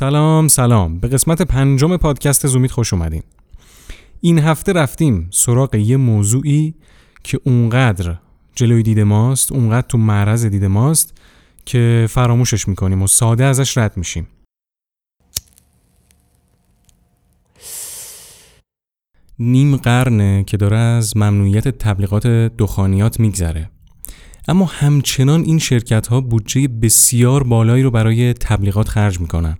سلام سلام. به قسمت پنجم پادکست زومید خوش اومدین. این هفته رفتیم سراغ یه موضوعی که اونقدر جلوی دید ماست اونقدر تو معرض دید ماست که فراموشش می‌کنیم و ساده ازش رد میشیم. نیم قرنه که داره از ممنوعیت تبلیغات دخانیات میگذره. اما همچنان این شرکت ها بودجه بسیار بالایی رو برای تبلیغات خرج می‌کنن.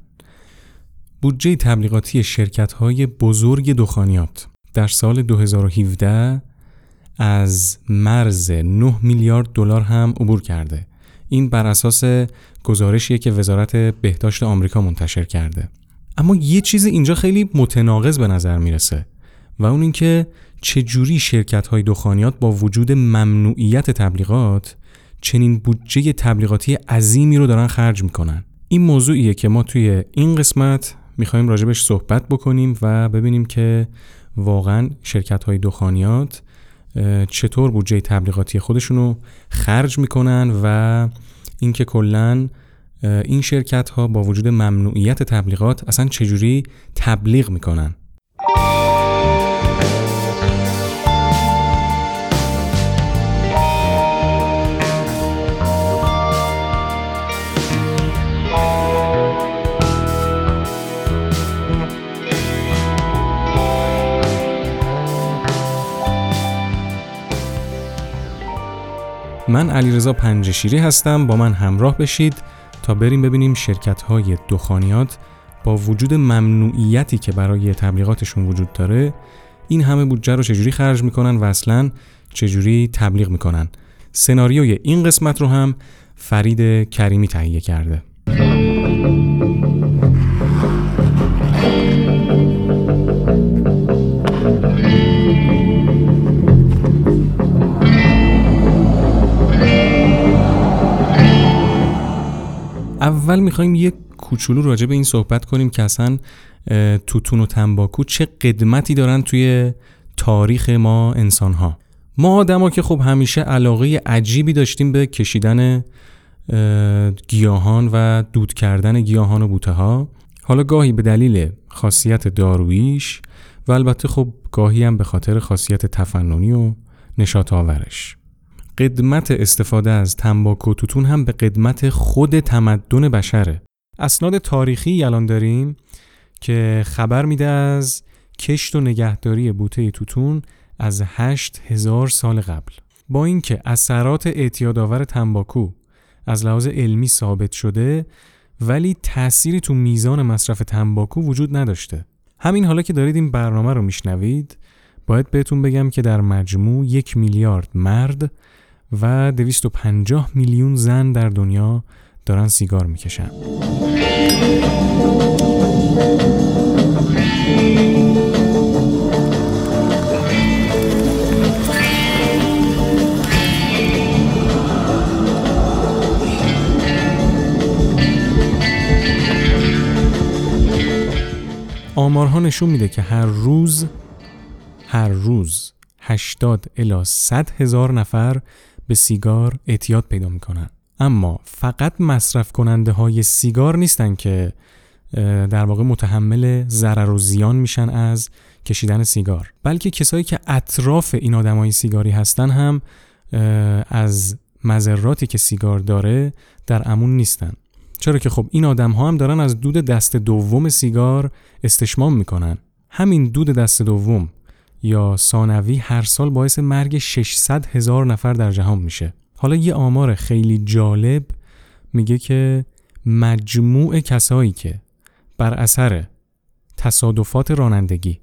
بودجه تبلیغاتی شرکت های بزرگ دخانیات در سال 2017 از مرز 9 میلیارد دلار هم عبور کرده. این بر اساس گزارشیه که وزارت بهداشت آمریکا منتشر کرده. اما یه چیز اینجا خیلی متناقض به نظر می‌رسه و اون اینکه چجوری شرکت های دخانیات با وجود ممنوعیت تبلیغات چنین بودجه تبلیغاتی عظیمی رو دارن خرج می‌کنن. این موضوعیه که ما توی این قسمت می‌خوایم راجبش صحبت بکنیم و ببینیم که واقعا شرکت های دخانیات چطور بودجه تبلیغاتی خودشون رو خرج می‌کنن و اینکه کلا این شرکت ها با وجود ممنوعیت تبلیغات اصلا چجوری تبلیغ می‌کنن. من علیرضا پنجشیری هستم. با من همراه بشید تا بریم ببینیم شرکت های دخانیات با وجود ممنوعیتی که برای تبلیغاتشون وجود داره این همه بودجه رو چجوری خرج می‌کنن و اصلا چجوری تبلیغ می‌کنن؟ سناریوی این قسمت رو هم فرید کریمی تهیه کرده. اول می‌خوایم یه کوچولو راجع به این صحبت کنیم که اصلا توتون و تنباکو چه قدمتی دارن توی تاریخ ما انسان ها ما آدما که خب همیشه علاقه عجیبی داشتیم به کشیدن گیاهان و دود کردن گیاهان و بوته ها حالا گاهی به دلیل خاصیت دارویش و البته خب گاهی هم به خاطر خاصیت تفننی و نشاط آورش قدمت استفاده از تنباک و توتون هم به قدمت خود تمدن بشره اسناد تاریخی الان داریم که خبر میده از کشت و نگهداری بوته توتون از هشت هزار سال قبل. با اینکه اثرات اعتیادآور تنباکو از لحاظ علمی ثابت شده ولی تأثیری تو میزان مصرف تنباکو وجود نداشته. همین حالا که دارید این برنامه رو میشنوید باید بهتون بگم که در مجموع یک میلیارد مرد و 250 میلیون زن در دنیا دارن سیگار می‌کشن. آمارها نشون میده که هر روز هر روز 80 الی 100 هزار نفر به سیگار اعتیاد پیدا می‌کنن. اما فقط مصرف کننده های سیگار نیستن که در واقع متحمل ضرر و زیان میشن از کشیدن سیگار. بلکه کسایی که اطراف این آدمای سیگاری هستن هم از مذراتی که سیگار داره در امون نیستن. چرا که خب این آدم ها هم دارن از دود دست دوم سیگار استشمام می‌کنن. همین دود دست دوم یا ثانوی هر سال باعث مرگ 600 هزار نفر در جهان میشه. حالا یه آمار خیلی جالب میگه که مجموع کسایی که بر اثر تصادفات رانندگی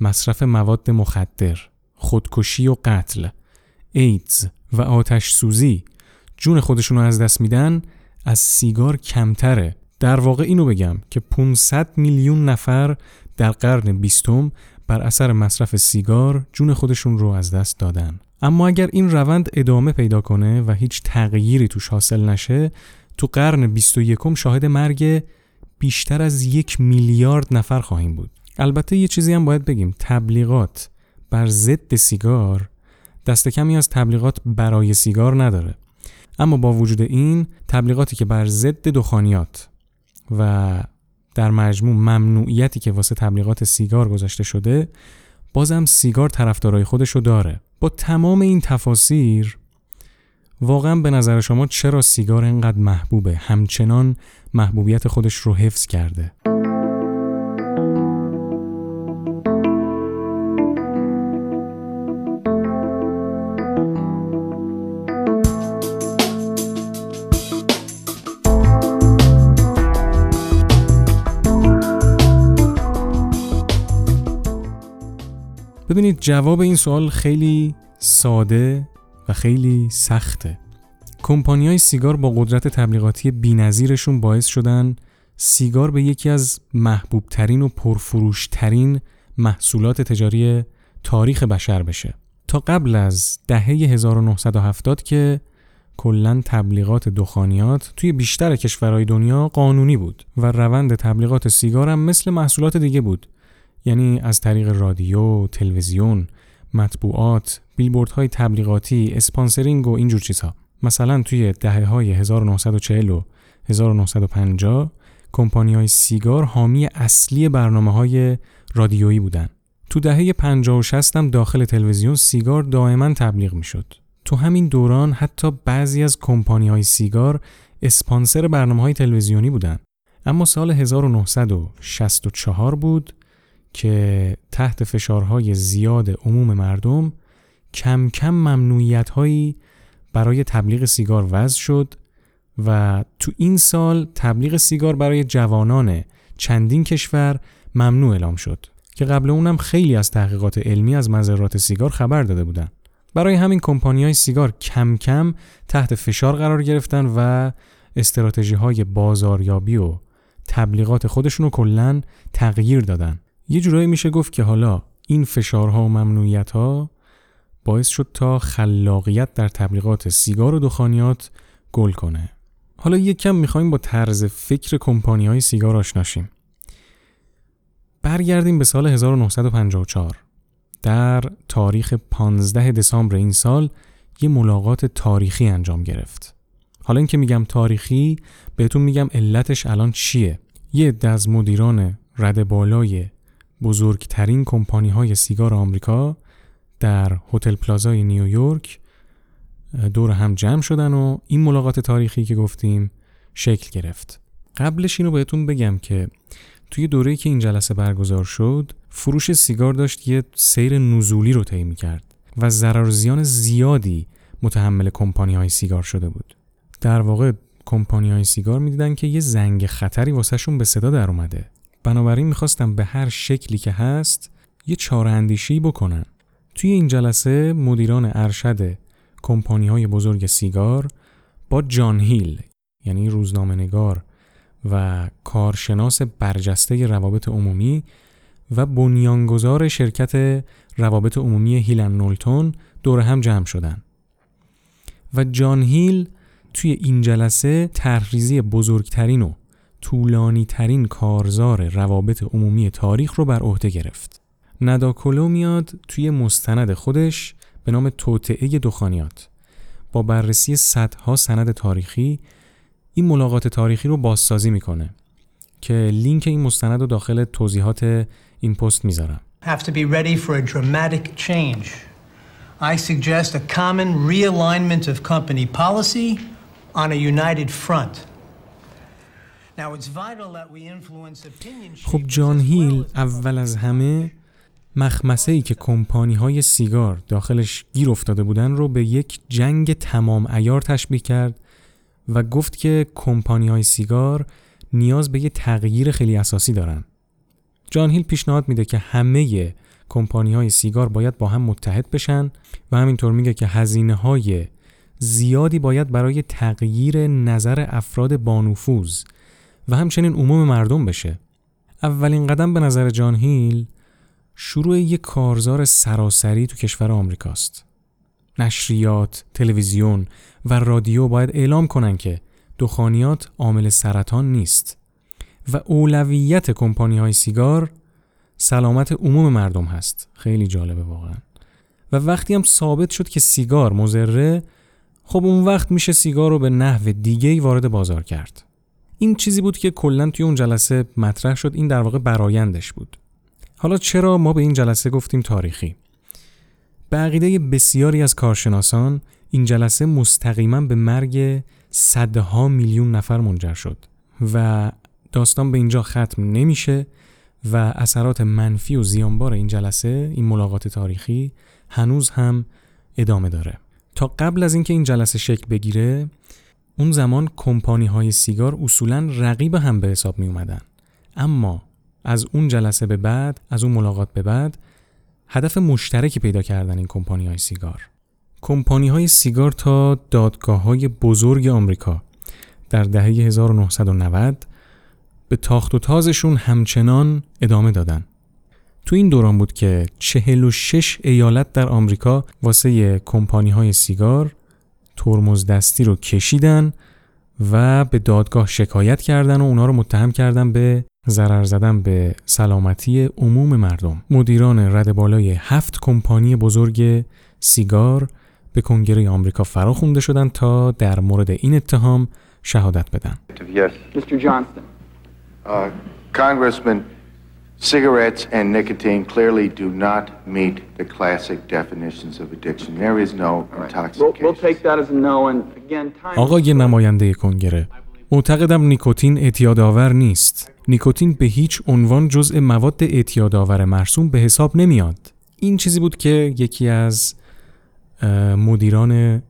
مصرف مواد مخدر خودکشی و قتل ایدز و آتش سوزی جون خودشون رو از دست میدن از سیگار کمتره. در واقع اینو بگم که 500 میلیون نفر در قرن بیستم بر اثر مصرف سیگار جون خودشون رو از دست دادن. اما اگر این روند ادامه پیدا کنه و هیچ تغییری توش حاصل نشه تو قرن 21 شاهد مرگ بیشتر از یک میلیارد نفر خواهیم بود. البته یه چیزی هم باید بگیم. تبلیغات بر ضد سیگار دست کمی از تبلیغات برای سیگار نداره. اما با وجود این تبلیغاتی که بر ضد دخانیات و در مجموع ممنوعیتی که واسه تبلیغات سیگار گذاشته شده بازم سیگار طرفدارای خودشو داره. با تمام این تفاسیر واقعا به نظر شما چرا سیگار اینقدر محبوبه؟ همچنان محبوبیت خودش رو حفظ کرده. ببینید جواب این سوال خیلی ساده و خیلی سخته. کمپانی های سیگار با قدرت تبلیغاتی بینظیرشون باعث شدن سیگار به یکی از محبوب ترین و پرفروش ترین محصولات تجاری تاریخ بشر بشه. تا قبل از دهه 1970 که کلا تبلیغات دخانیات توی بیشتر کشورهای دنیا قانونی بود و روند تبلیغات سیگار هم مثل محصولات دیگه بود. یعنی از طریق رادیو، تلویزیون، مطبوعات، بیلبوردهای تبلیغاتی، اسپانسرینگ و اینجور چیزها. مثلا توی دهه های 1940 و 1950 کمپانی های سیگار حامی اصلی برنامه های رادیویی بودن. تو دهه 50 و 60 هم داخل تلویزیون سیگار دائما تبلیغ می شد. تو همین دوران حتی بعضی از کمپانی های سیگار اسپانسر برنامه های تلویزیونی بودن. اما سال 1964 بود که تحت فشارهای زیاد عموم مردم کم کم ممنوعیت هایی برای تبلیغ سیگار وضع شد و تو این سال تبلیغ سیگار برای جوانان چندین کشور ممنوع اعلام شد که قبل اونم خیلی از تحقیقات علمی از مذرات سیگار خبر داده بودن. برای همین کمپانی های سیگار کم کم تحت فشار قرار گرفتن و استراتژی های بازاریابی و تبلیغات خودشون رو کلا تغییر دادن. یه جورایی میشه گفت که حالا این فشارها و ممنوعیت ها باعث شد تا خلاقیت در تبلیغات سیگار و دخانیات گل کنه. حالا یک کم می‌خوایم با طرز فکر کمپانی های سیگار آشناشیم. برگردیم به سال 1954. در تاریخ 15 دسامبر این سال یه ملاقات تاریخی انجام گرفت. حالا اینکه میگم تاریخی بهتون میگم علتش الان چیه؟ یه از مدیران رد بالای بزرگترین کمپانی های سیگار آمریکا در هتل پلازای نیویورک دور هم جمع شدن و این ملاقات تاریخی که گفتیم شکل گرفت. قبلش اینو بهتون بگم که توی دوره‌ای که این جلسه برگزار شد فروش سیگار داشت یه سیر نزولی رو طی کرد و ضرر زیان زیادی متحمل کمپانی های سیگار شده بود. در واقع کمپانی های سیگار می‌دیدن که یه زنگ خطری واسهشون به صدا در اومده بنابراین می‌خواستم به هر شکلی که هست یه چاره بکنن توی این جلسه مدیران ارشد کمپانی های بزرگ سیگار با جان هیل یعنی روزنامه نگار و کارشناس برجسته روابط عمومی و بنیانگذار شرکت روابط عمومی هیلن نولتون دور هم جمع شدن. و جان هیل توی این جلسه تحریزی بزرگترین و طولانی ترین کارزار روابط عمومی تاریخ رو بر عهده گرفت. نداکولو میاد توی مستند خودش به نام توطعه دخانیات با بررسی صدها سند تاریخی این ملاقات تاریخی رو بازسازی می‌کنه که لینک این مستند رو داخل توضیحات این پست می‌ذارم. Have to be ready for a dramatic change. I suggest a common realignment of company policy on a united front. خب جان هیل اول از همه مخمسه ای که کمپانی های سیگار داخلش گیر افتاده بودن رو به یک جنگ تمام ایار تشبیه کرد و گفت که کمپانی های سیگار نیاز به یه تغییر خیلی اساسی دارن. جان هیل پیشنهاد میده که همه کمپانی های سیگار باید با هم متحد بشن و همینطور میگه که هزینه های زیادی باید برای تغییر نظر افراد بانفوذ و همچنین عموم مردم بشه. اولین قدم به نظر جان هیل شروع یک کارزار سراسری تو کشور آمریکاست. نشریات، تلویزیون و رادیو باید اعلام کنن که دخانیات عامل سرطان نیست و اولویت کمپانی های سیگار سلامت عموم مردم هست. خیلی جالبه واقعا. و وقتی هم ثابت شد که سیگار مزره خب اون وقت میشه سیگار رو به نحو دیگه وارد بازار کرد. این چیزی بود که کلا توی اون جلسه مطرح شد این در واقع برایندش بود. حالا چرا ما به این جلسه گفتیم تاریخی؟ به عقیده بسیاری از کارشناسان این جلسه مستقیما به مرگ صدها میلیون نفر منجر شد و داستان به اینجا ختم نمیشه و اثرات منفی و زیانبار این جلسه این ملاقات تاریخی هنوز هم ادامه داره. تا قبل از اینکه این جلسه شکل بگیره اون زمان کمپانی های سیگار اصولا رقیب هم به حساب می اومدن اما از اون جلسه به بعد از اون ملاقات به بعد هدف مشترکی پیدا کردن این کمپانی های سیگار کمپانی های سیگار تا دادگاه های بزرگ آمریکا در دهه 1990 به تاخت و تازشون همچنان ادامه دادن. تو این دوران بود که 46 ایالت در آمریکا واسه کمپانی های سیگار ترمز دستی رو کشیدن و به دادگاه شکایت کردن و اونا رو متهم کردن به ضرر زدن به سلامتی عموم مردم. مدیران رد بالای هفت کمپانی بزرگ سیگار به کنگره آمریکا فرا خونده شدن تا در مورد این اتهام شهادت بدن. Uh, Congressman, cigarettes and nicotine clearly do not meet the classic definitions of addiction. There is no intoxication. We'll, we'll take that as a no and again time آقای نماینده کنگره معتقدم نیکوتین اعتیادآور نیست. نیکوتین به هیچ عنوان جزء مواد اعتیادآور مرسوم به حساب نمیاد. این چیزی بود که یکی از مدیران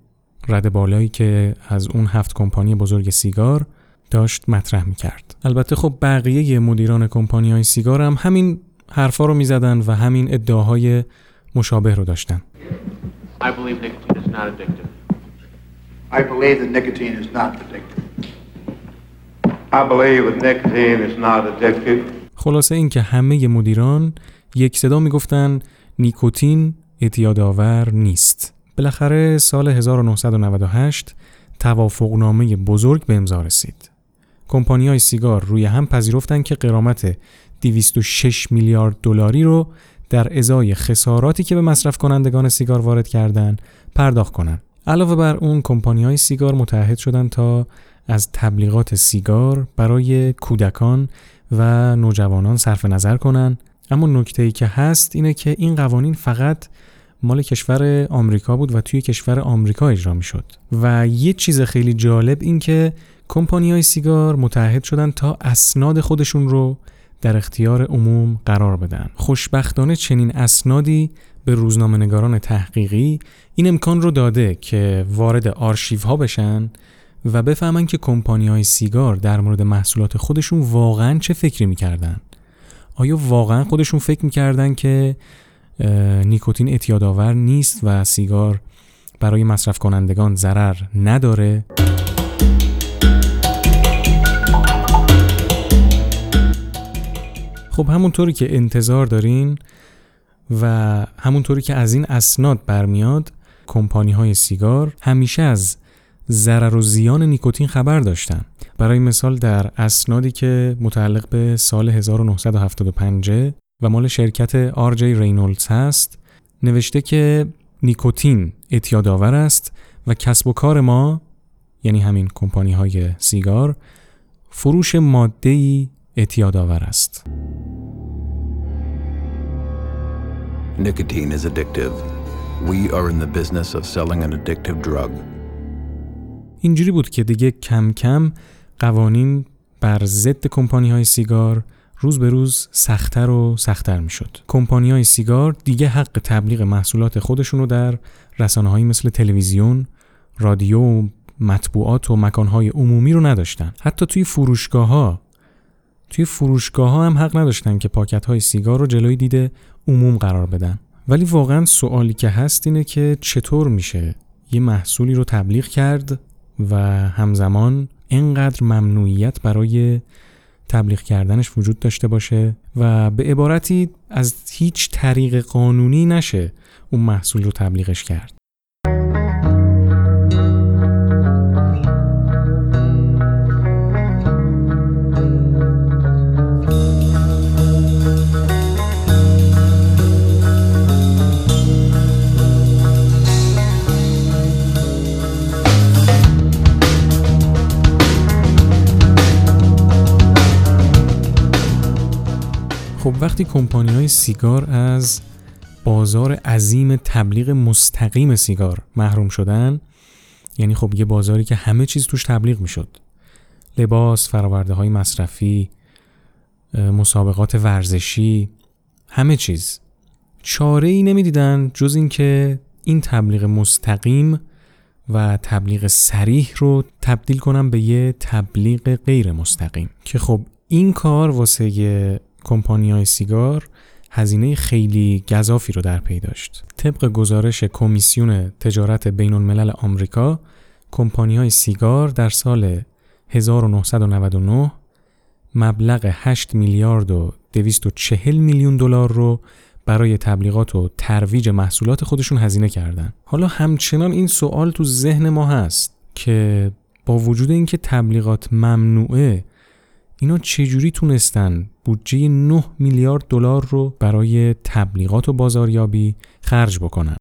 رد بالایی که از اون هفت کمپانی بزرگ سیگار داشت مطرح می‌کرد. البته خب بقیه مدیران کمپانی های سیگار هم همین حرفا رو می‌زدن و همین ادعاهای مشابه رو داشتن. خلاصه این که همه مدیران یک صدا می‌گفتن نیکوتین اعتیادآور نیست. بالاخره سال 1998 توافقنامه بزرگ به امضا رسید. کمپانی های سیگار روی هم پذیرفتند که قرامت 206 میلیارد دلاری رو در ازای خساراتی که به مصرف کنندگان سیگار وارد کردند پرداخت کنند. علاوه بر اون کمپانی های سیگار متحد شدند تا از تبلیغات سیگار برای کودکان و نوجوانان صرف نظر کنند اما نکته ای که هست اینه که این قوانین فقط مال کشور آمریکا بود و توی کشور آمریکا اجرا می شد و یه چیز خیلی جالب این که کمپانی های سیگار متحد شدن تا اسناد خودشون رو در اختیار عموم قرار بدن. خوشبختانه چنین اسنادی به روزنامه نگاران تحقیقی این امکان رو داده که وارد آرشیو ها بشن و بفهمن که کمپانی های سیگار در مورد محصولات خودشون واقعا چه فکری می‌کردن. آیا واقعا خودشون فکر می‌کردن که نیکوتین اعتیادآور نیست و سیگار برای مصرف کنندگان ضرر نداره؟ خب همونطوری که انتظار دارین و همونطوری که از این اسناد برمیاد کمپانی های سیگار همیشه از ضرر و زیان نیکوتین خبر داشتن برای مثال در اسنادی که متعلق به سال 1975 و مال شرکت آر جی رینولدز هست نوشته که نیکوتین اعتیادآور است و کسب و کار ما یعنی همین کمپانی های سیگار فروش ماده اعتیادآور است. Nicotine is addictive. We are in the business of selling an addictive drug. اینجوری بود که دیگه کم کم قوانین بر ضد کمپانی های سیگار روز به روز سختتر و سختتر می شد. کمپانی های سیگار دیگه حق تبلیغ محصولات خودشون رو در رسانه مثل تلویزیون، رادیو، مطبوعات و مکانهای عمومی رو نداشتن. حتی توی فروشگاه ها توی فروشگاه ها هم حق نداشتن که پاکت های سیگار رو جلوی دیده عموم قرار بدن. ولی واقعا سوالی که هست اینه که چطور میشه یه محصولی رو تبلیغ کرد و همزمان اینقدر ممنوعیت برای تبلیغ کردنش وجود داشته باشه و به عبارتی از هیچ طریق قانونی نشه اون محصول رو تبلیغش کرد. خب وقتی کمپانی های سیگار از بازار عظیم تبلیغ مستقیم سیگار محروم شدن یعنی خب یه بازاری که همه چیز توش تبلیغ می‌شد. لباس، فراورده های مصرفی، مسابقات ورزشی همه چیز. چاره ای نمی‌دیدن جز اینکه این تبلیغ مستقیم و تبلیغ سریح رو تبدیل کنم به یه تبلیغ غیر مستقیم. که خب این کار واسه کمپانی های سیگار هزینه خیلی گذافی رو در پی داشت. طبق گزارش کمیسیون تجارت بین الملل آمریکا، کمپانی های سیگار در سال 1999 مبلغ 8 میلیارد و 240 میلیون دلار رو برای تبلیغات و ترویج محصولات خودشون هزینه کردن. حالا همچنان این سوال تو ذهن ما هست که با وجود اینکه تبلیغات ممنوعه اینا چجوری تونستن بودجه 9 میلیارد دلار رو برای تبلیغات و بازاریابی خرج بکنن؟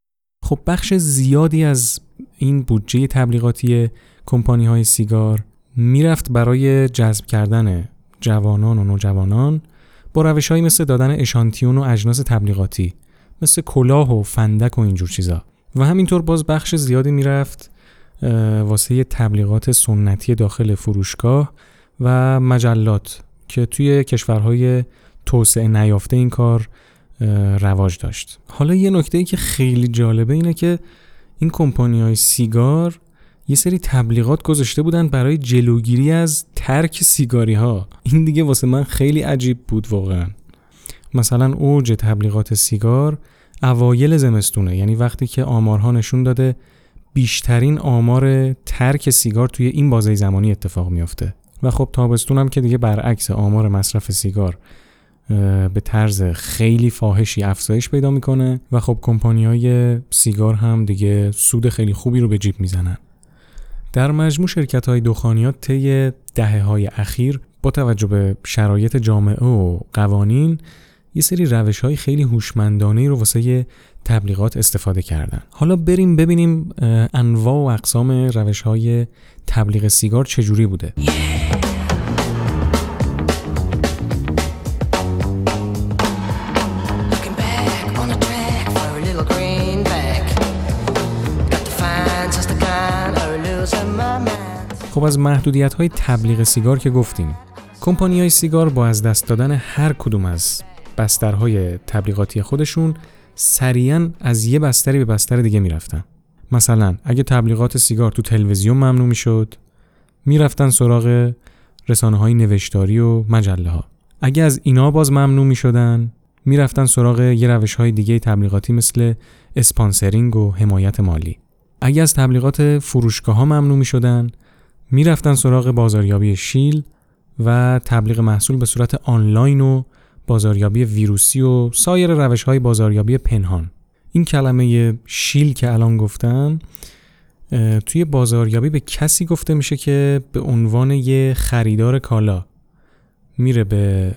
خب بخش زیادی از این بودجه تبلیغاتی کمپانی های سیگار می‌رفت برای جذب کردن جوانان و نوجوانان با روش مثل دادن اشانتیون و اجناس تبلیغاتی مثل کلاه و فندک و اینجور چیزا. و همینطور باز بخش زیادی می‌رفت واسه تبلیغات سنتی داخل فروشگاه و مجلات که توی کشورهای توسعه نیافته این کار رواج داشت. حالا یه نکته ای که خیلی جالبه اینه که این کمپانی های سیگار یه سری تبلیغات گذاشته بودن برای جلوگیری از ترک سیگاری ها این دیگه واسه من خیلی عجیب بود واقعا. مثلا اوج تبلیغات سیگار اوایل زمستونه یعنی وقتی که آمارها نشون داده بیشترین آمار ترک سیگار توی این بازه زمانی اتفاق میافته. و خب تابستون هم که دیگه برعکس آمار مصرف سیگار به طرز خیلی فاحشی افزایش پیدا می‌کنه و خب کمپانی های سیگار هم دیگه سود خیلی خوبی رو به جیب می‌زنن. در مجموع شرکت های دخانیات طی دهه های اخیر با توجه به شرایط جامعه و قوانین یه سری روش های خیلی هوشمندانه رو واسه تبلیغات استفاده کردن. حالا بریم ببینیم انواع و اقسام روش های تبلیغ سیگار چجوری بوده. از محدودیت های تبلیغ سیگار که گفتیم. کمپانی های سیگار با از دست دادن هر کدوم از بسترهای تبلیغاتی خودشون سریعا از یه بستری به بستر دیگه می‌رفتن. مثلا اگه تبلیغات سیگار تو تلویزیون ممنوع می‌شد می‌رفتن سراغ رسانه های نوشتاری و مجله ها اگه از اینا باز ممنوع می‌شدن می‌رفتن سراغ یه روش های دیگه تبلیغاتی مثل اسپانسرینگ و حمایت مالی. اگه از تبلیغات فروشگاه ها ممنوع می‌شدن می‌رفتن سراغ بازاریابی شیل و تبلیغ محصول به صورت آنلاین و بازاریابی ویروسی و سایر روش های بازاریابی پنهان. این کلمه شیل که الان گفتم توی بازاریابی به کسی گفته میشه که به عنوان یه خریدار کالا میره به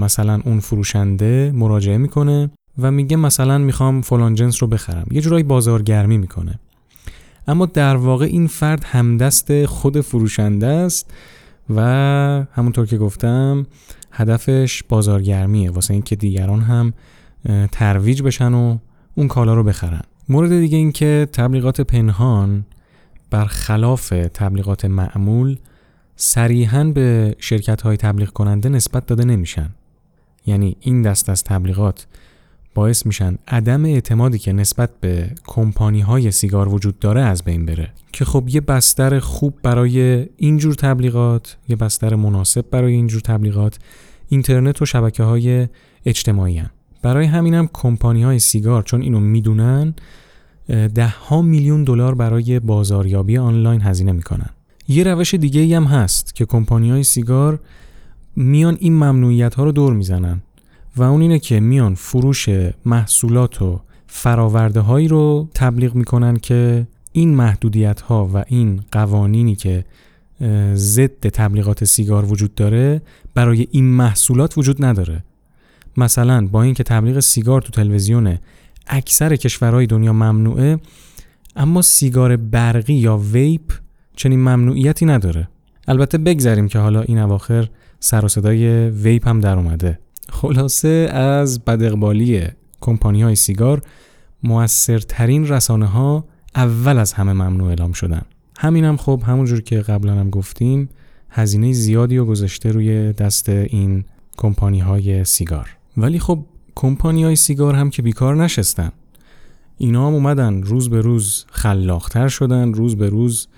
مثلا اون فروشنده مراجعه می‌کنه و میگه مثلا می‌خوام فلان جنس رو بخرم. یه جورایی بازارگرمی می‌کنه. اما در واقع این فرد همدست خود فروشنده است و همونطور که گفتم هدفش بازارگرمیه. واسه اینکه دیگران هم ترویج بشن و اون کالا رو بخرن. مورد دیگه این که تبلیغات پنهان برخلاف تبلیغات معمول صریحا به شرکت های تبلیغ کننده نسبت داده نمیشن. یعنی این دست از تبلیغات باعث میشن عدم اعتمادی که نسبت به کمپانی های سیگار وجود داره از بین بره. که خب یه بستر خوب برای اینجور تبلیغات یه بستر مناسب برای اینجور تبلیغات اینترنت و شبکه های اجتماعی هم. برای همینم کمپانی های سیگار چون اینو می‌دونن ده ها میلیون دلار برای بازاریابی آنلاین هزینه می‌کنن. یه روش دیگه هم هست که کمپانی های سیگار میان این ممنوعیت ها رو دور می‌زنن. و اون اینه که میان فروش محصولات و فراورده هایی رو تبلیغ می‌کنن که این محدودیت ها و این قوانینی که ضد تبلیغات سیگار وجود داره برای این محصولات وجود نداره. مثلا با اینکه تبلیغ سیگار تو تلویزیون اکثر کشورهای دنیا ممنوعه اما سیگار برقی یا ویپ چنین ممنوعیتی نداره. البته بگذریم که حالا این اواخر سر و صدای ویپ هم در اومده. خلاصه از بدقبالی کمپانی های سیگار موثرترین رسانه ها اول از همه ممنوع اعلام شدن. همینم هم خب همونجور که قبلا هم گفتیم هزینه زیادی رو گذاشته روی دست این کمپانی های سیگار. ولی خب کمپانی های سیگار هم که بیکار نشستن. اینا هم اومدن روز به روز خلاقتر شدن روز به روز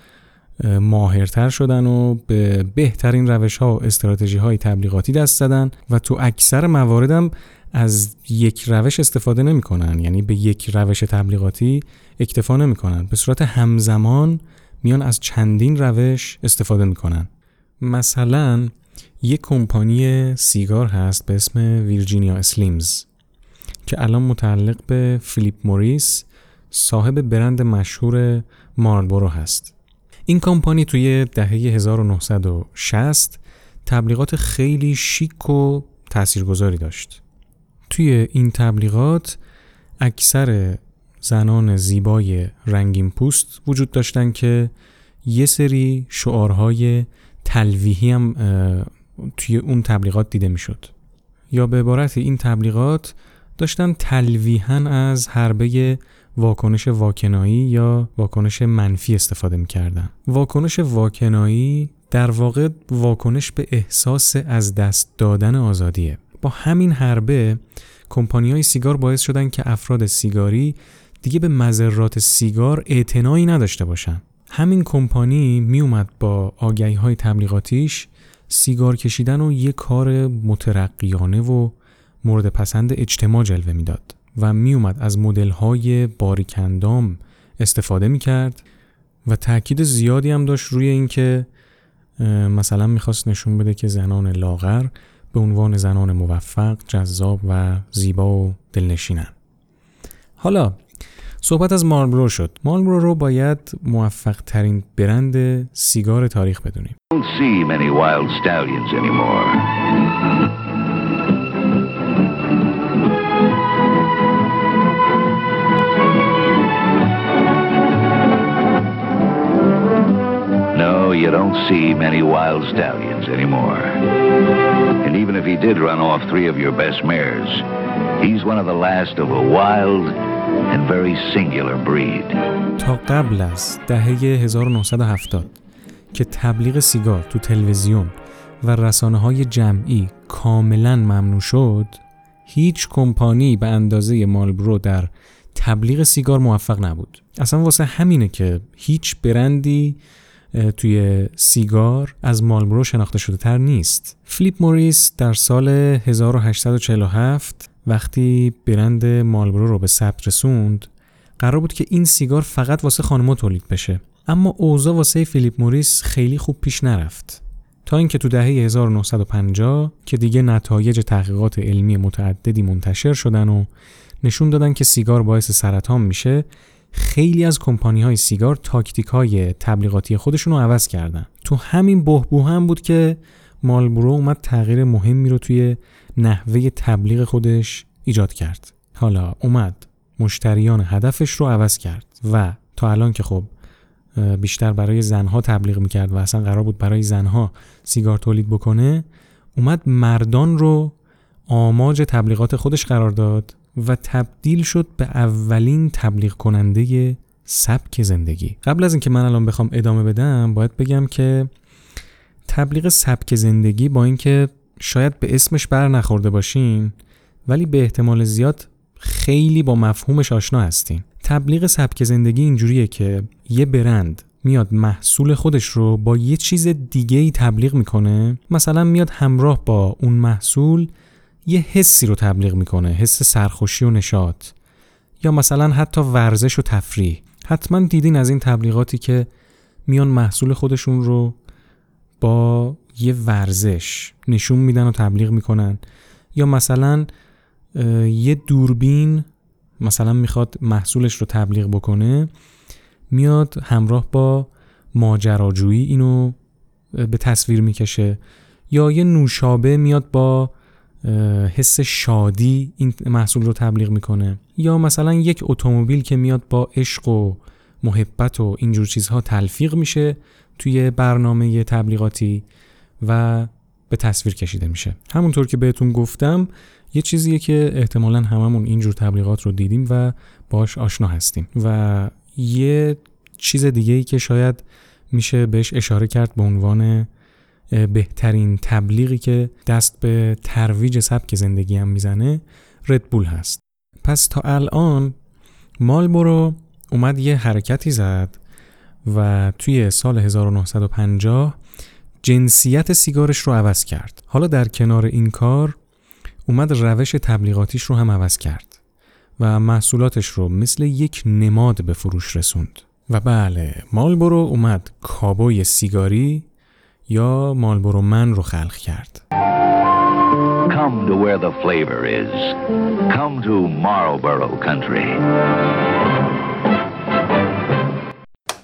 ماهرتر شدن و به بهترین روش ها و استراتژی های تبلیغاتی دست زدن و تو اکثر مواردم از یک روش استفاده نمی‌کنن. یعنی به یک روش تبلیغاتی اکتفا نمی‌کنن. به صورت همزمان میان از چندین روش استفاده می‌کنن. مثلا یک کمپانی سیگار هست به اسم ویرجینیا اسلیمز که الان متعلق به فیلیپ موریس صاحب برند مشهور مارلبورو هست. این کمپانی توی دهه 1960 تبلیغات خیلی شیک و تاثیرگذاری داشت. توی این تبلیغات اکثر زنان زیبای رنگین پوست وجود داشتن که یه سری شعارهای تلویحی هم توی اون تبلیغات دیده می‌شد. یا به عبارت این تبلیغات داشتن تلویحا از حربه واکنش واکنایی یا واکنش منفی استفاده می‌کردن. واکنش واکنایی در واقع واکنش به احساس از دست دادن آزادیه. با همین حربه کمپانی های سیگار باعث شدن که افراد سیگاری دیگه به مذرات سیگار اعتنایی نداشته باشن. همین کمپانی میومد با آگهی های تبلیغاتیش سیگار کشیدن و یه کار مترقیانه و مورد پسند اجتماع جلوه می‌داد. و میومد از مدل های باریکندام استفاده می‌کرد و تاکید زیادی هم داشت روی اینکه مثلا می‌خواست نشون بده که زنان لاغر به عنوان زنان موفق، جذاب و زیبا و دلنشینن. حالا صحبت از مارلبرو شد. مارلبرو رو باید موفق ترین برند سیگار تاریخ بدونیم. You don't see many wild stallions anymore. And even if he did run off three of your best mares, he's one of the last of a wild and very singular breed. تا قبل از دهه 1970 که تبلیغ سیگار تو تلویزیون و رسانه های جمعی کاملا ممنوع شد هیچ کمپانی به اندازه مالبرو در تبلیغ سیگار موفق نبود اصلا واسه همینه که هیچ برندی توی سیگار از مالبرو شناخته شده تر نیست. فلیپ موریس در سال 1847 وقتی برند مالبرو رو به ثبت رسوند قرار بود که این سیگار فقط واسه خانم‌ها تولید بشه اما اوضاع واسه فیلیپ موریس خیلی خوب پیش نرفت تا اینکه تو دهه 1950 که دیگه نتایج تحقیقات علمی متعددی منتشر شدن و نشون دادن که سیگار باعث سرطان میشه خیلی از کمپانی های سیگار تاکتیک های تبلیغاتی خودشون رو عوض کردن. تو همین بهبو هم بود که مالبرو اومد تغییر مهمی رو توی نحوه تبلیغ خودش ایجاد کرد. حالا اومد مشتریان هدفش رو عوض کرد و تا الان که خب بیشتر برای زنها تبلیغ می‌کرد و اصلا قرار بود برای زنها سیگار تولید بکنه اومد مردان رو آماج تبلیغات خودش قرار داد و تبدیل شد به اولین تبلیغ کننده سبک زندگی. قبل از اینکه من الان بخوام ادامه بدم باید بگم که تبلیغ سبک زندگی با اینکه شاید به اسمش بر نخورده باشین ولی به احتمال زیاد خیلی با مفهومش آشنا هستین. تبلیغ سبک زندگی اینجوریه که یه برند میاد محصول خودش رو با یه چیز دیگه ای تبلیغ می‌کنه. مثلا میاد همراه با اون محصول یه حسی رو تبلیغ می‌کنه حس سرخوشی و نشاط. یا مثلا حتی ورزش و تفریح. حتما دیدین از این تبلیغاتی که میان محصول خودشون رو با یه ورزش نشون میدن و تبلیغ می‌کنن. یا مثلا یه دوربین مثلا می‌خواد محصولش رو تبلیغ بکنه میاد همراه با ماجراجویی اینو به تصویر می‌کشه. یا یه نوشابه میاد با حس شادی این محصول رو تبلیغ می‌کنه. یا مثلا یک اتومبیل که میاد با عشق و محبت و اینجور چیزها تلفیق میشه توی برنامه تبلیغاتی و به تصویر کشیده میشه. همونطور که بهتون گفتم یه چیزیه که احتمالا هممون اینجور تبلیغات رو دیدیم و باش آشنا هستیم. و یه چیز دیگه ای که شاید میشه بهش اشاره کرد به عنوان بهترین تبلیغی که دست به ترویج سبک زندگی هم می‌زنه ردبول هست. پس تا الان مالبورو اومد یه حرکتی زد و توی سال 1950 جنسیت سیگارش رو عوض کرد. حالا در کنار این کار اومد روش تبلیغاتیش رو هم عوض کرد و محصولاتش رو مثل یک نماد به فروش رسوند. و بله مالبورو اومد کابوی سیگاری یا مالبورو من رو خلق کرد Come to where the flavor is. Come to Marlboro country.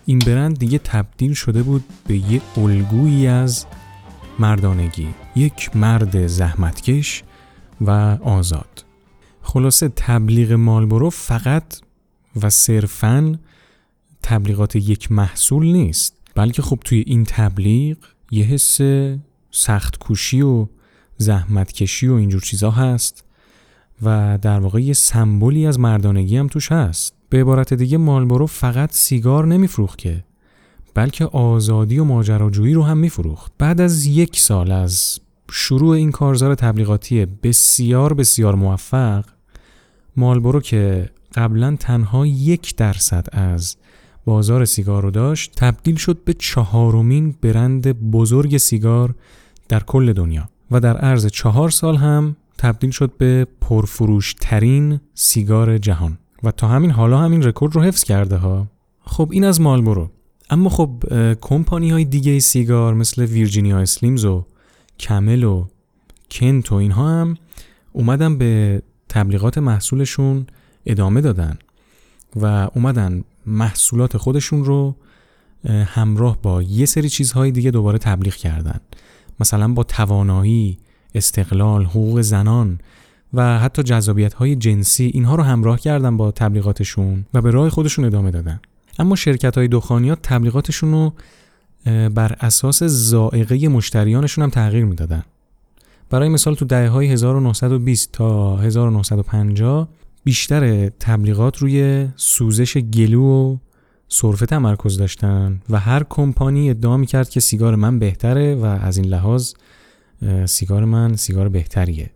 این برند دیگه تبدیل شده بود به یه الگویی از مردانگی یک مرد زحمتکش و آزاد خلاصه تبلیغ مالبورو فقط و صرفاً تبلیغات یک محصول نیست بلکه خب توی این تبلیغ یه حس سخت کوشی و زحمت کشی و اینجور چیزا هست و در واقع یه سمبولی از مردانگی هم توش هست. به عبارت دیگه مالبورو فقط سیگار نمیفروخت که بلکه آزادی و ماجراجویی رو هم میفروخت. بعد از یک سال از شروع این کارزار تبلیغاتی بسیار بسیار موفق مالبورو که قبلا تنها یک درصد از بازار سیگار رو داشت تبدیل شد به چهارمین برند بزرگ سیگار در کل دنیا و در عرض چهار سال هم تبدیل شد به پرفروش ترین سیگار جهان. و تا همین حالا همین رکورد رو حفظ کرده ها. خب این از مالبورو اما خب کمپانی های دیگه سیگار مثل ویرجینیا اسلیمز و کمل و کنت و اینها هم اومدن به تبلیغات محصولشون ادامه دادن و اومدن محصولات خودشون رو همراه با یه سری چیزهای دیگه دوباره تبلیغ کردن. مثلا با توانایی، استقلال، حقوق زنان و حتی جذابیت های جنسی اینها رو همراه کردن با تبلیغاتشون و به راه خودشون ادامه دادن. اما شرکت های دخانیات تبلیغاتشون رو بر اساس زائقه مشتریانشون هم تغییر می‌دادن. برای مثال تو دهه های 1920 تا 1950 بیشتر تبلیغات روی سوزش گلو و سرفه تمرکز داشتن و هر کمپانی ادعا می‌کرد که سیگار من بهتره و از این لحاظ سیگار من سیگار بهتریه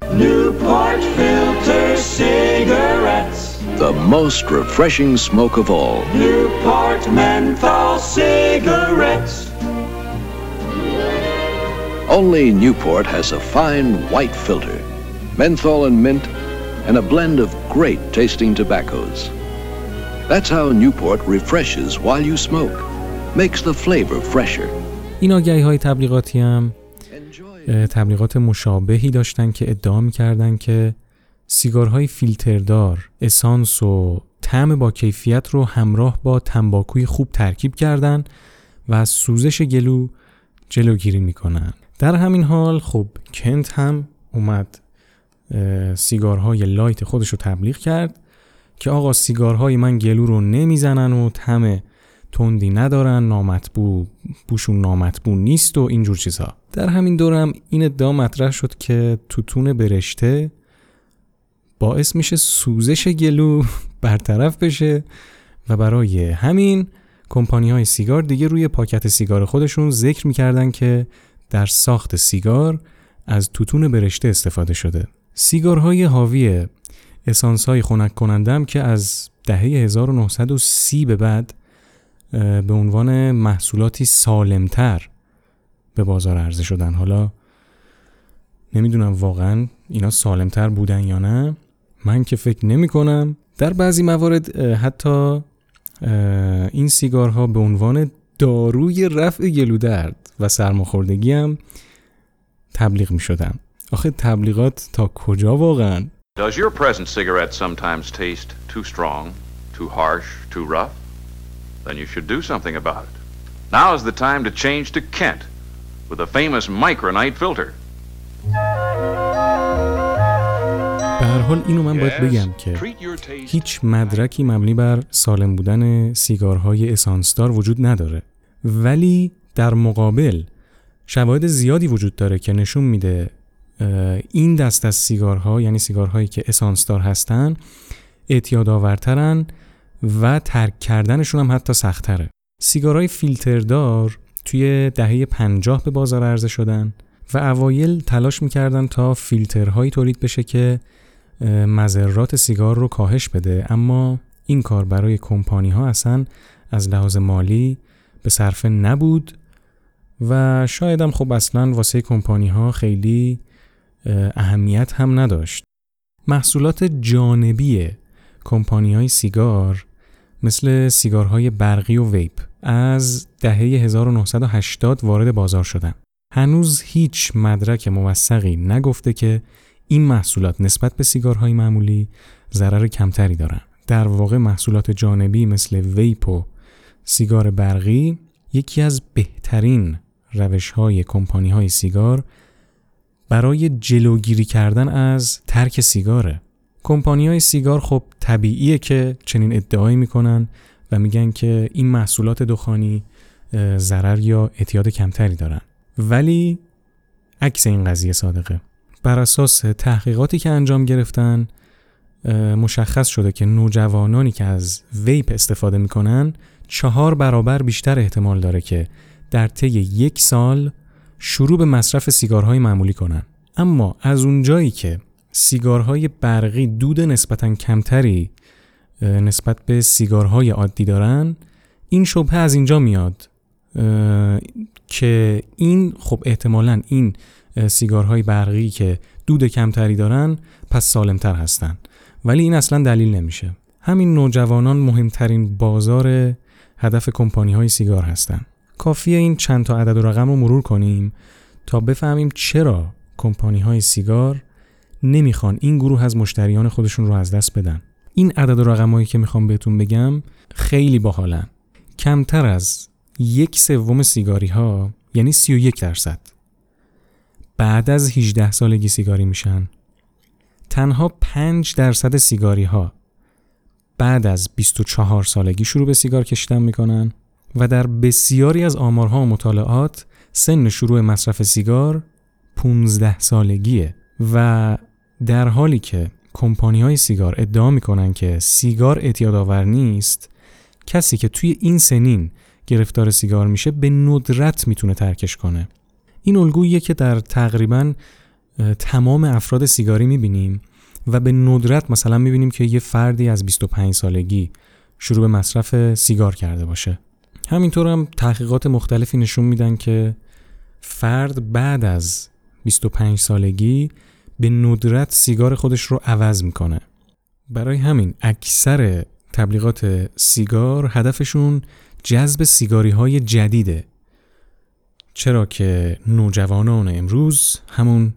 The most refreshing smoke of all. Newport menthol cigarettes. Only Newport has a fine white filter. Menthol and mint and a blend of great tasting tobaccos. That's how Newport refreshes while you smoke, makes the flavor fresher. این آگهی های تبلیغاتی هم تبلیغات مشابهی داشتن که ادعا می‌کردن که سیگارهای فیلتردار، اسانس و طعم با کیفیت رو همراه با تنباکوی خوب ترکیب کردن و از سوزش گلو جلوگیری می‌کنن در همین حال خب کنت هم اومد سیگارهای لایت خودش رو تبلیغ کرد که آقا سیگارهای من گلو رو نمی‌زنن و طعم تندی ندارن نامطبوع بوشون نامطبوع نیست و اینجور چیزها. در همین دورم این ادعا مطرح شد که توتون برشته باعث میشه سوزش گلو برطرف بشه و برای همین کمپانی های سیگار دیگه روی پاکت سیگار خودشون ذکر می‌کردن که در ساخت سیگار از توتون برشته استفاده شده. سیگارهای حاوی اسانس های خنک کنندم که از دهه 1930 به بعد به عنوان محصولاتی سالمتر به بازار عرضه شدن. حالا نمی‌دونم واقعا اینا سالمتر بودن یا نه. من که فکر نمی کنم در بعضی موارد حتی این سیگارها به عنوان داروی رفع گلودرد و سرماخوردگی هم تبلیغ می شدن آخه تبلیغات تا کجا واقعا Does your present cigarette sometimes taste too strong, too harsh, too rough? Then you should do something about it. Now is the time to change to Kent with the famous Micronite filter. به هر حال اینو من باید بگم که هیچ مدرکی مبنی بر سالم بودن سیگارهای اسانسدار وجود نداره ولی در مقابل شواهد زیادی وجود داره که نشون میده این دست از سیگارها یعنی سیگارهایی که اسانسدار هستن اعتیاد آورترن و ترک کردنشون هم حتی سختره. سیگارهای فیلتردار توی دهه پنجاه به بازار عرضه شدن و اوایل تلاش می‌کردن تا فیلترهایی تولید بشه که مذرات سیگار رو کاهش بده. اما این کار برای کمپانی ها اصلا از لحاظ مالی به صرفه نبود و شاید هم خب اصلا واسه کمپانی ها خیلی اهمیت هم نداشت. محصولات جانبی کمپانی های سیگار مثل سیگارهای برقی و ویپ از دهه 1980 وارد بازار شدن. هنوز هیچ مدرک موثقی نگفته که این محصولات نسبت به سیگارهای معمولی ضرر کمتری دارن. در واقع محصولات جانبی مثل ویپ و سیگار برقی یکی از بهترین روش های کمپانی های سیگار برای جلوگیری کردن از ترک سیگاره. کمپانی های سیگار خب طبیعیه که چنین ادعایی می‌کنن و میگن که این محصولات دخانی ضرر یا اعتیاد کمتری دارن. ولی عکس این قضیه صادقه. بر اساس تحقیقاتی که انجام گرفتن مشخص شده که نوجوانانی که از ویپ استفاده می‌کنن چهار برابر بیشتر احتمال داره که در طی یک سال شروع به مصرف سیگارهای معمولی کنن. اما از اونجایی که سیگارهای برقی دود نسبتا کمتری نسبت به سیگارهای عادی دارن این شبهه از اینجا میاد که این خب احتمالا این سیگارهای برقی که دود کمتری دارن پس سالمتر هستن. ولی این اصلا دلیل نمیشه. همین نوجوانان مهمترین بازار هدف کمپانی های سیگار هستن. کافیه این چند تا عدد و رقم رو مرور کنیم تا بفهمیم چرا کمپانی های سیگار نمی‌خوان این گروه از مشتریان خودشون رو از دست بدن. این عدد و رقمایی که می‌خوام بهتون بگم خیلی باحالن. کمتر از یک سوم سیگاری ها یعنی 31 درصد. بعد از 18 سالگی سیگاری میشن. تنها 5 درصد سیگاری ها بعد از 24 سالگی شروع به سیگار کشیدن می‌کنن. و در بسیاری از آمارها و مطالعات سن شروع مصرف سیگار 15 سالگیه و در حالی که کمپانی های سیگار ادعا می‌کنن که سیگار اعتیاد آور نیست کسی که توی این سنین گرفتار سیگار میشه به ندرت می‌تونه ترکش کنه. این الگوییه که در تقریبا تمام افراد سیگاری می‌بینیم و به ندرت مثلا می‌بینیم که یه فردی از 25 سالگی شروع به مصرف سیگار کرده باشه. همینطور هم تحقیقات مختلفی نشون میدن که فرد بعد از 25 سالگی به ندرت سیگار خودش رو عوض می‌کنه. برای همین اکثر تبلیغات سیگار هدفشون جذب سیگاری های جدیده. چرا که نوجوانان امروز همون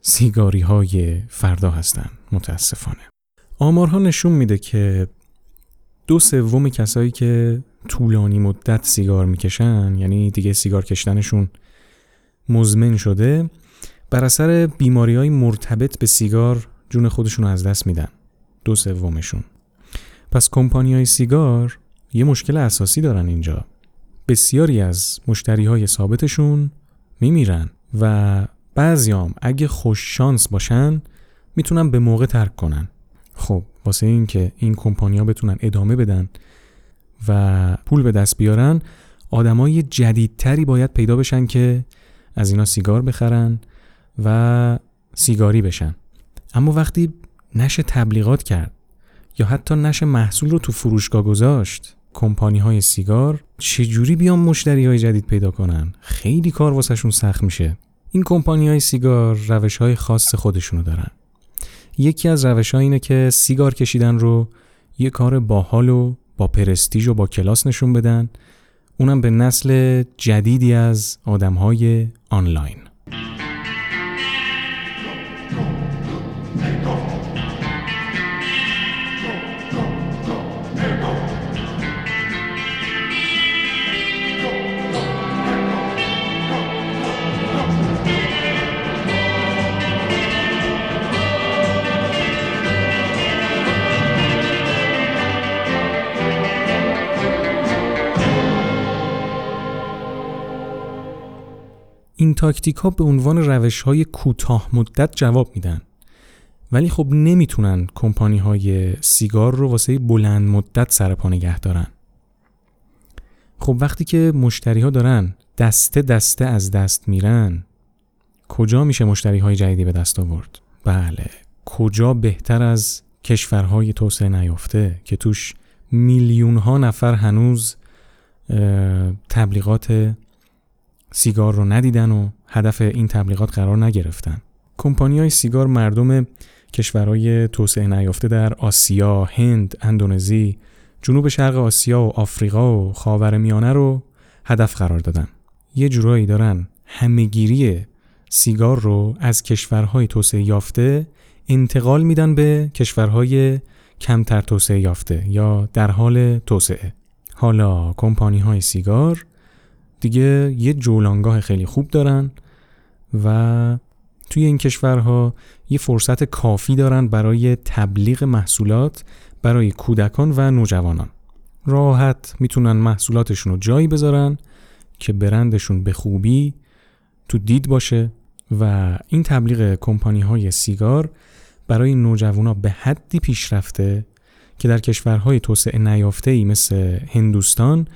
سیگاری های فردا هستن متاسفانه. آمارها نشون میده که دو سوم کسایی که طولانی مدت سیگار می‌کشن یعنی دیگه سیگار کشتنشون مزمن شده بر اثر بیماری های مرتبط به سیگار جون خودشون از دست میدن. دو سومشون. پس کمپانی های سیگار یه مشکل اساسی دارن اینجا. بسیاری از مشتری های ثابتشون میمیرن و بعضیام اگه خوش شانس باشن می‌تونن به موقع ترک کنن. خب واسه این که این کمپانیا بتونن ادامه بدن و پول به دست بیارن آدمای جدیدتری باید پیدا بشن که از اینا سیگار بخرن و سیگاری بشن. اما وقتی نشه تبلیغات کرد یا حتی نشه محصول رو تو فروشگاه گذاشت کمپانی های سیگار چجوری بیان مشتری های جدید پیدا کنن؟ خیلی کار واسهشون سخت میشه. این کمپانی های سیگار روش های خاص خودشونو دارن. یکی از روش ها اینه که سیگار کشیدن رو یه کار باحال و با پرستیژ و با کلاس نشون بدن. اونم به نسل جدیدی از آدم های آنلاین. تاکتیک ها به عنوان روش های کوتاه مدت جواب میدن ولی خب نمی‌تونن کمپانی های سیگار رو واسه بلند مدت سر پا نگه دارن خب وقتی که مشتری ها دارن دسته دسته از دست میرن کجا میشه مشتری های جدیدی به دست آورد؟ بله کجا بهتر از کشورهای توسعه نیافته که توش میلیون ها نفر هنوز تبلیغات سیگار رو ندیدن و هدف این تبلیغات قرار نگرفتن کمپانی های سیگار مردم کشورهای توسعه نیافته در آسیا، هند، اندونزی، جنوب شرق آسیا و آفریقا و خاورمیانه رو هدف قرار دادن. یه جورایی دارن همهگیری سیگار رو از کشورهای توسعه یافته انتقال میدن به کشورهای کمتر توسعه یافته یا در حال توسعه. حالا کمپانی های سیگار دیگه یه جولانگاه خیلی خوب دارن و توی این کشورها یه فرصت کافی دارن برای تبلیغ محصولات برای کودکان و نوجوانان. راحت می‌تونن محصولاتشون رو جایی بذارن که برندشون به خوبی تو دید باشه و این تبلیغ کمپانی های سیگار برای نوجوانا به حدی پیشرفته که در کشورهای توسعه نیافته ای مثل هندوستان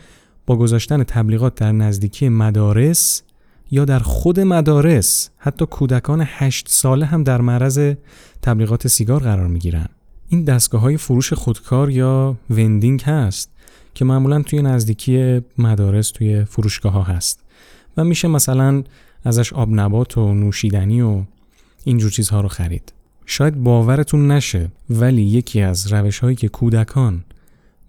با گذاشتن تبلیغات در نزدیکی مدارس یا در خود مدارس حتی کودکان هشت ساله هم در معرض تبلیغات سیگار قرار می گیرن. این دستگاه های فروش خودکار یا وندینگ هست که معمولا توی نزدیکی مدارس توی فروشگاه ها هست و میشه مثلا ازش آب نبات و نوشیدنی و اینجور چیزها رو خرید. شاید باورتون نشه ولی یکی از روش هایی که کودکان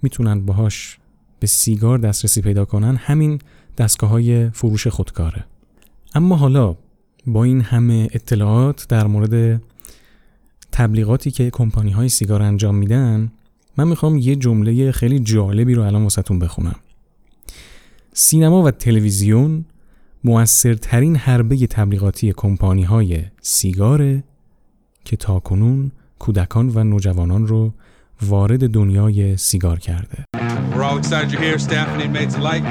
می‌تونن باهاش به سیگار دسترسی پیدا کنن همین دستگاه های فروش خودکاره اما حالا با این همه اطلاعات در مورد تبلیغاتی که کمپانی های سیگار انجام میدن من می‌خوام یه جمله خیلی جالبی رو الان واسهتون بخونم سینما و تلویزیون موثرترین حربه تبلیغاتی کمپانی های سیگاره که تاکنون کودکان و نوجوانان رو وارد دنیای سیگار کرده. We're all excited you're here, staff and inmates alike.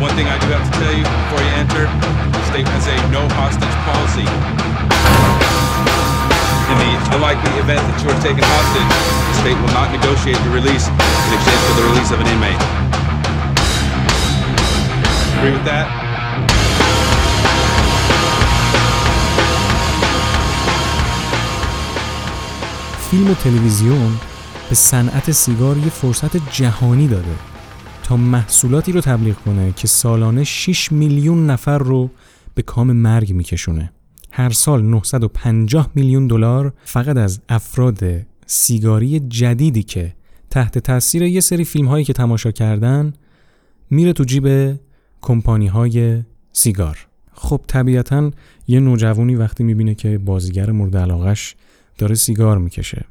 One thing I do have to tell you before you enter, the state has a no hostage policy. In the unlikely event that you are taken hostage, the state will not negotiate your release in exchange for the release of an inmate. Agree with that? Film und Television به صنعت سیگار یه فرصت جهانی داده تا محصولاتی رو تبلیغ کنه که سالانه 6 میلیون نفر رو به کام مرگ میکشونه. هر سال 950 میلیون دلار فقط از افراد سیگاری جدیدی که تحت تاثیر یه سری فیلم هایی که تماشا کردن میره تو جیب کمپانی های سیگار. خب طبیعتا یه نوجوانی وقتی می‌بینه که بازیگر مورد علاقش داره سیگار می‌کشه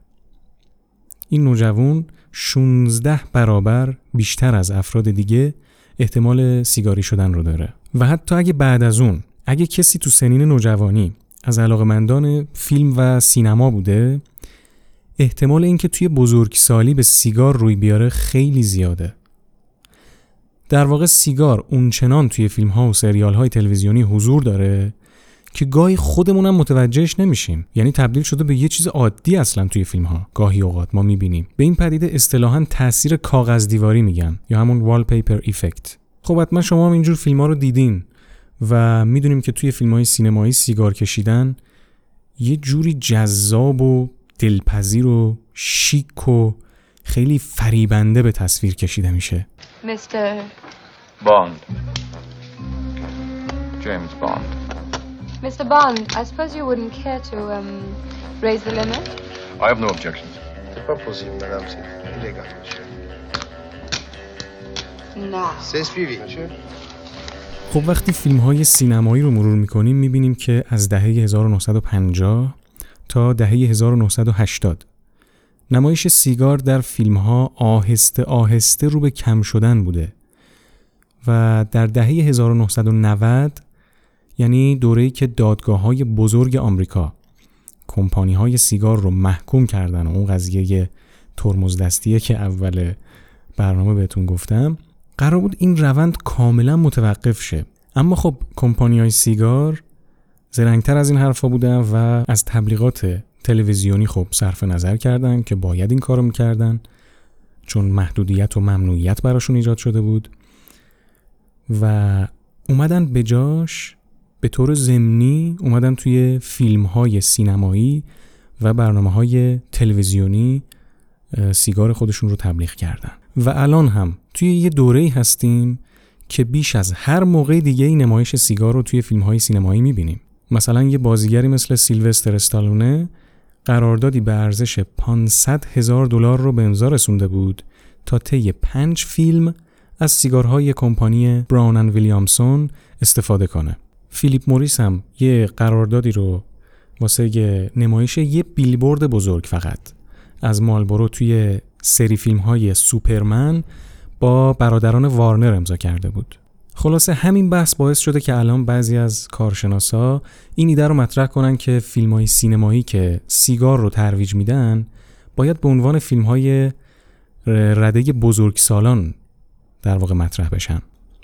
این نوجوان 16 برابر بیشتر از افراد دیگه احتمال سیگاری شدن رو داره. و حتی اگه بعد از اون اگه کسی تو سنین نوجوانی از علاقمندان فیلم و سینما بوده احتمال اینکه توی بزرگسالی به سیگار روی بیاره خیلی زیاده. در واقع سیگار اونچنان توی فیلم ها و سریال های تلویزیونی حضور داره که گاهی خودمونم متوجهش نمیشیم یعنی تبدیل شده به یه چیز عادی اصلا توی فیلم ها گاهی اوقات ما می‌بینیم به این پدیده اصطلاحا تاثیر کاغذ دیواری میگن یا همون وال پیپر ایفکت خب حتما شما هم اینجور فیلم ها رو دیدین و می‌دونیم که توی فیلم های سینمایی سیگار کشیدن یه جوری جذاب و دلپذیر و شیک و خیلی فریبنده به تصویر کشیده میشه Mr. Bond. James Bond. Mr. Bond, I suppose you wouldn't care to um, raise the limit? I have no objections. C'est pas possible, madame. C'est illégal, monsieur. No. C'est suivi, monsieur. خب وقتی فیلم های سینمایی رو مرور می‌کنیم می‌بینیم که از دهه 1950 تا دهه 1980 نمایش سیگار در فیلم ها آهسته آهسته رو به کم شدن بوده و در دهه 1990 یعنی دوره‌ای که دادگاه های بزرگ آمریکا کمپانی های سیگار رو محکوم کردن و اون قضیه ترمز دستیه که اول برنامه بهتون گفتم قرار بود این روند کاملا متوقف شه. اما خب کمپانی های سیگار زرنگتر از این حرفا بودن و از تبلیغات تلویزیونی خب صرف نظر کردن که باید این کارو می‌کردن چون محدودیت و ممنوعیت براشون ایجاد شده بود و اومدن به جاش به طور زمینی اومدن توی فیلم های سینمایی و برنامه های تلویزیونی سیگار خودشون رو تبلیغ کردن و الان هم توی یه دوره هستیم که بیش از هر موقع دیگه ای نمایش سیگار رو توی فیلم های سینمایی می‌بینیم مثلا یه بازیگری مثل سیلوستر استالونه قراردادی به ارزش 500 هزار دلار رو به امضا رسونده بود تا طی پنج فیلم از سیگارهای کمپانی براون ویلیامسون استفاده کنه. فیلیپ موریس هم یه قراردادی رو واسه نمایش یه بیلبورد بزرگ فقط از مالبورو توی سری فیلم های سوپرمن با برادران وارنر امضا کرده بود. خلاصه همین بحث باعث شده که الان بعضی از کارشناسا این ایده رو مطرح کنن که فیلم های سینمایی که سیگار رو ترویج میدن باید به عنوان فیلم های رده بزرگ سالان در واقع مطرح بشن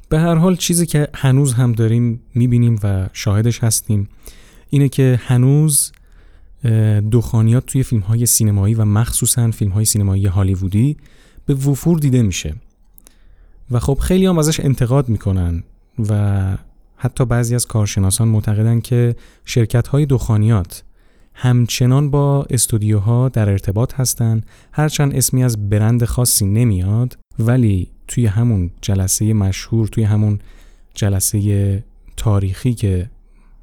به هر حال چیزی که هنوز هم داریم می‌بینیم و شاهدش هستیم اینه که هنوز دخانیات توی فیلم های سینمایی و مخصوصا فیلم های سینمایی هالیوودی به وفور دیده میشه. و خب خیلی هم ازش انتقاد می‌کنن و حتی بعضی از کارشناسان معتقدن که شرکت های دخانیات همچنان با استودیوها در ارتباط هستند هرچند اسمی از برند خاصی نمیاد. ولی توی همون جلسه مشهور توی همون جلسه تاریخی که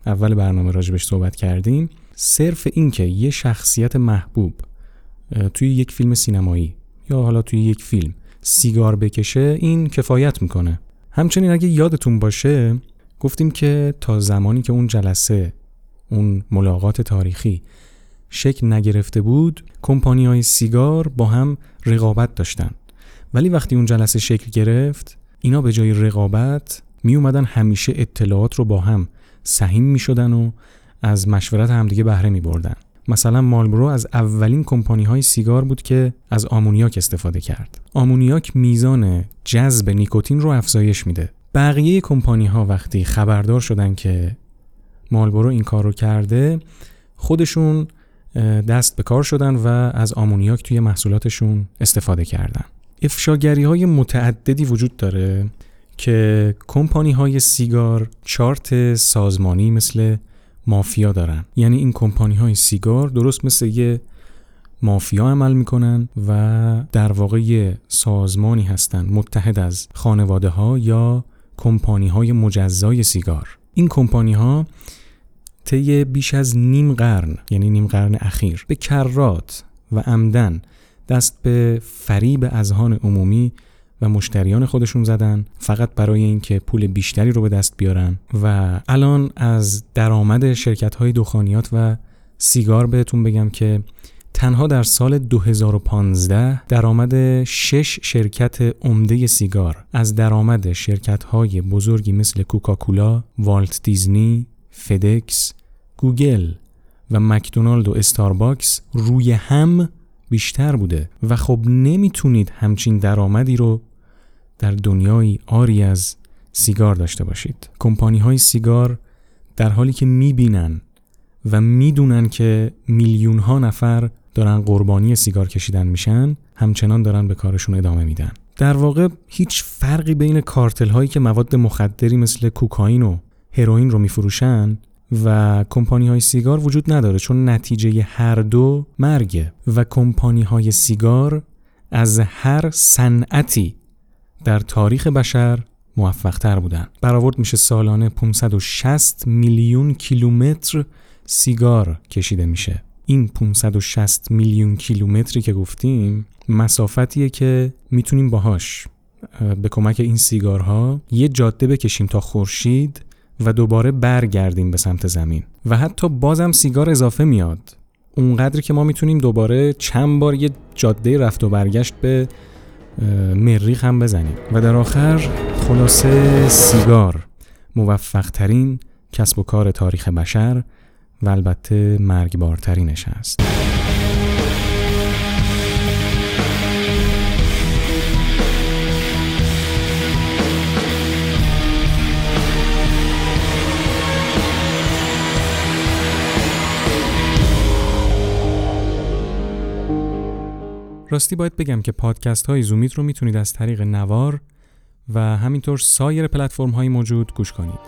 اول برنامه راجبش صحبت کردیم صرف این که یه شخصیت محبوب توی یک فیلم سینمایی یا حالا توی یک فیلم سیگار بکشه این کفایت می‌کنه. همچنین اگه یادتون باشه گفتیم که تا زمانی که اون جلسه اون ملاقات تاریخی شکل نگرفته بود کمپانی های سیگار با هم رقابت داشتن. ولی وقتی اون جلسه شکل گرفت اینا به جای رقابت می اومدن همیشه اطلاعات رو با هم سهیم می شدن و از مشورت همدیگه بهره می بردن. مثلا مالبرو از اولین کمپانی های سیگار بود که از آمونیاک استفاده کرد. آمونیاک میزان جذب نیکوتین رو افزایش میده. بقیه کمپانی ها وقتی خبردار شدن که مالبرو این کار رو کرده خودشون دست به کار شدن و از آمونیاک توی محصولاتشون استفاده کردن. افشاگری های متعددی وجود داره که کمپانی های سیگار چارت سازمانی مثل مافیا دارن. یعنی این کمپانی های سیگار درست مثل یه مافیا عمل می‌کنن و در واقع یه سازمانی هستن متحد از خانواده ها یا کمپانی های مجزای سیگار. این کمپانی ها طی بیش از نیم قرن یعنی نیم قرن اخیر به کرات و عمدن دست به فریب اذهان عمومی و مشتریان خودشون زدن فقط برای اینکه پول بیشتری رو به دست بیارن. و الان از درآمد شرکت های دخانیات و سیگار بهتون بگم که تنها در سال 2015 درآمد 6 شرکت عمده سیگار از درآمد شرکت های بزرگی مثل کوکاکولا، والت دیزنی، فدکس، گوگل و مکدونالد و استارباکس روی هم بیشتر بوده و خب نمی‌تونید همچین درآمدی رو در دنیای عاری از سیگار داشته باشید. کمپانی های سیگار در حالی که می‌بینن و می‌دونن که میلیون ها نفر دارن قربانی سیگار کشیدن میشن همچنان دارن به کارشون ادامه میدن. در واقع هیچ فرقی بین کارتل هایی که مواد مخدری مثل کوکائین و هروئین رو میفروشن و کمپانی های سیگار وجود نداره چون نتیجه هر دو مرگه و کمپانی های سیگار از هر صنعتی در تاریخ بشر موفق تر بودن. برآورد میشه سالانه 560 میلیون کیلومتر سیگار کشیده میشه. این 560 میلیون کیلومتری که گفتیم مسافتیه که می‌تونیم باهاش به کمک این سیگارها یه جاده بکشیم تا خورشید و دوباره برگردیم به سمت زمین. و حتی بازم سیگار اضافه میاد. اونقدری که ما می‌تونیم دوباره چند بار یه جاده رفت و برگشت به مریخ هم بزنیم. و در آخر خلاصه سیگار. موفق ترین کسب و کار تاریخ بشر و البته مرگبارترینش است راستی باید بگم که پادکست های زومیت رو می‌تونید از طریق نوار و همینطور سایر پلتفرم های موجود گوش کنید.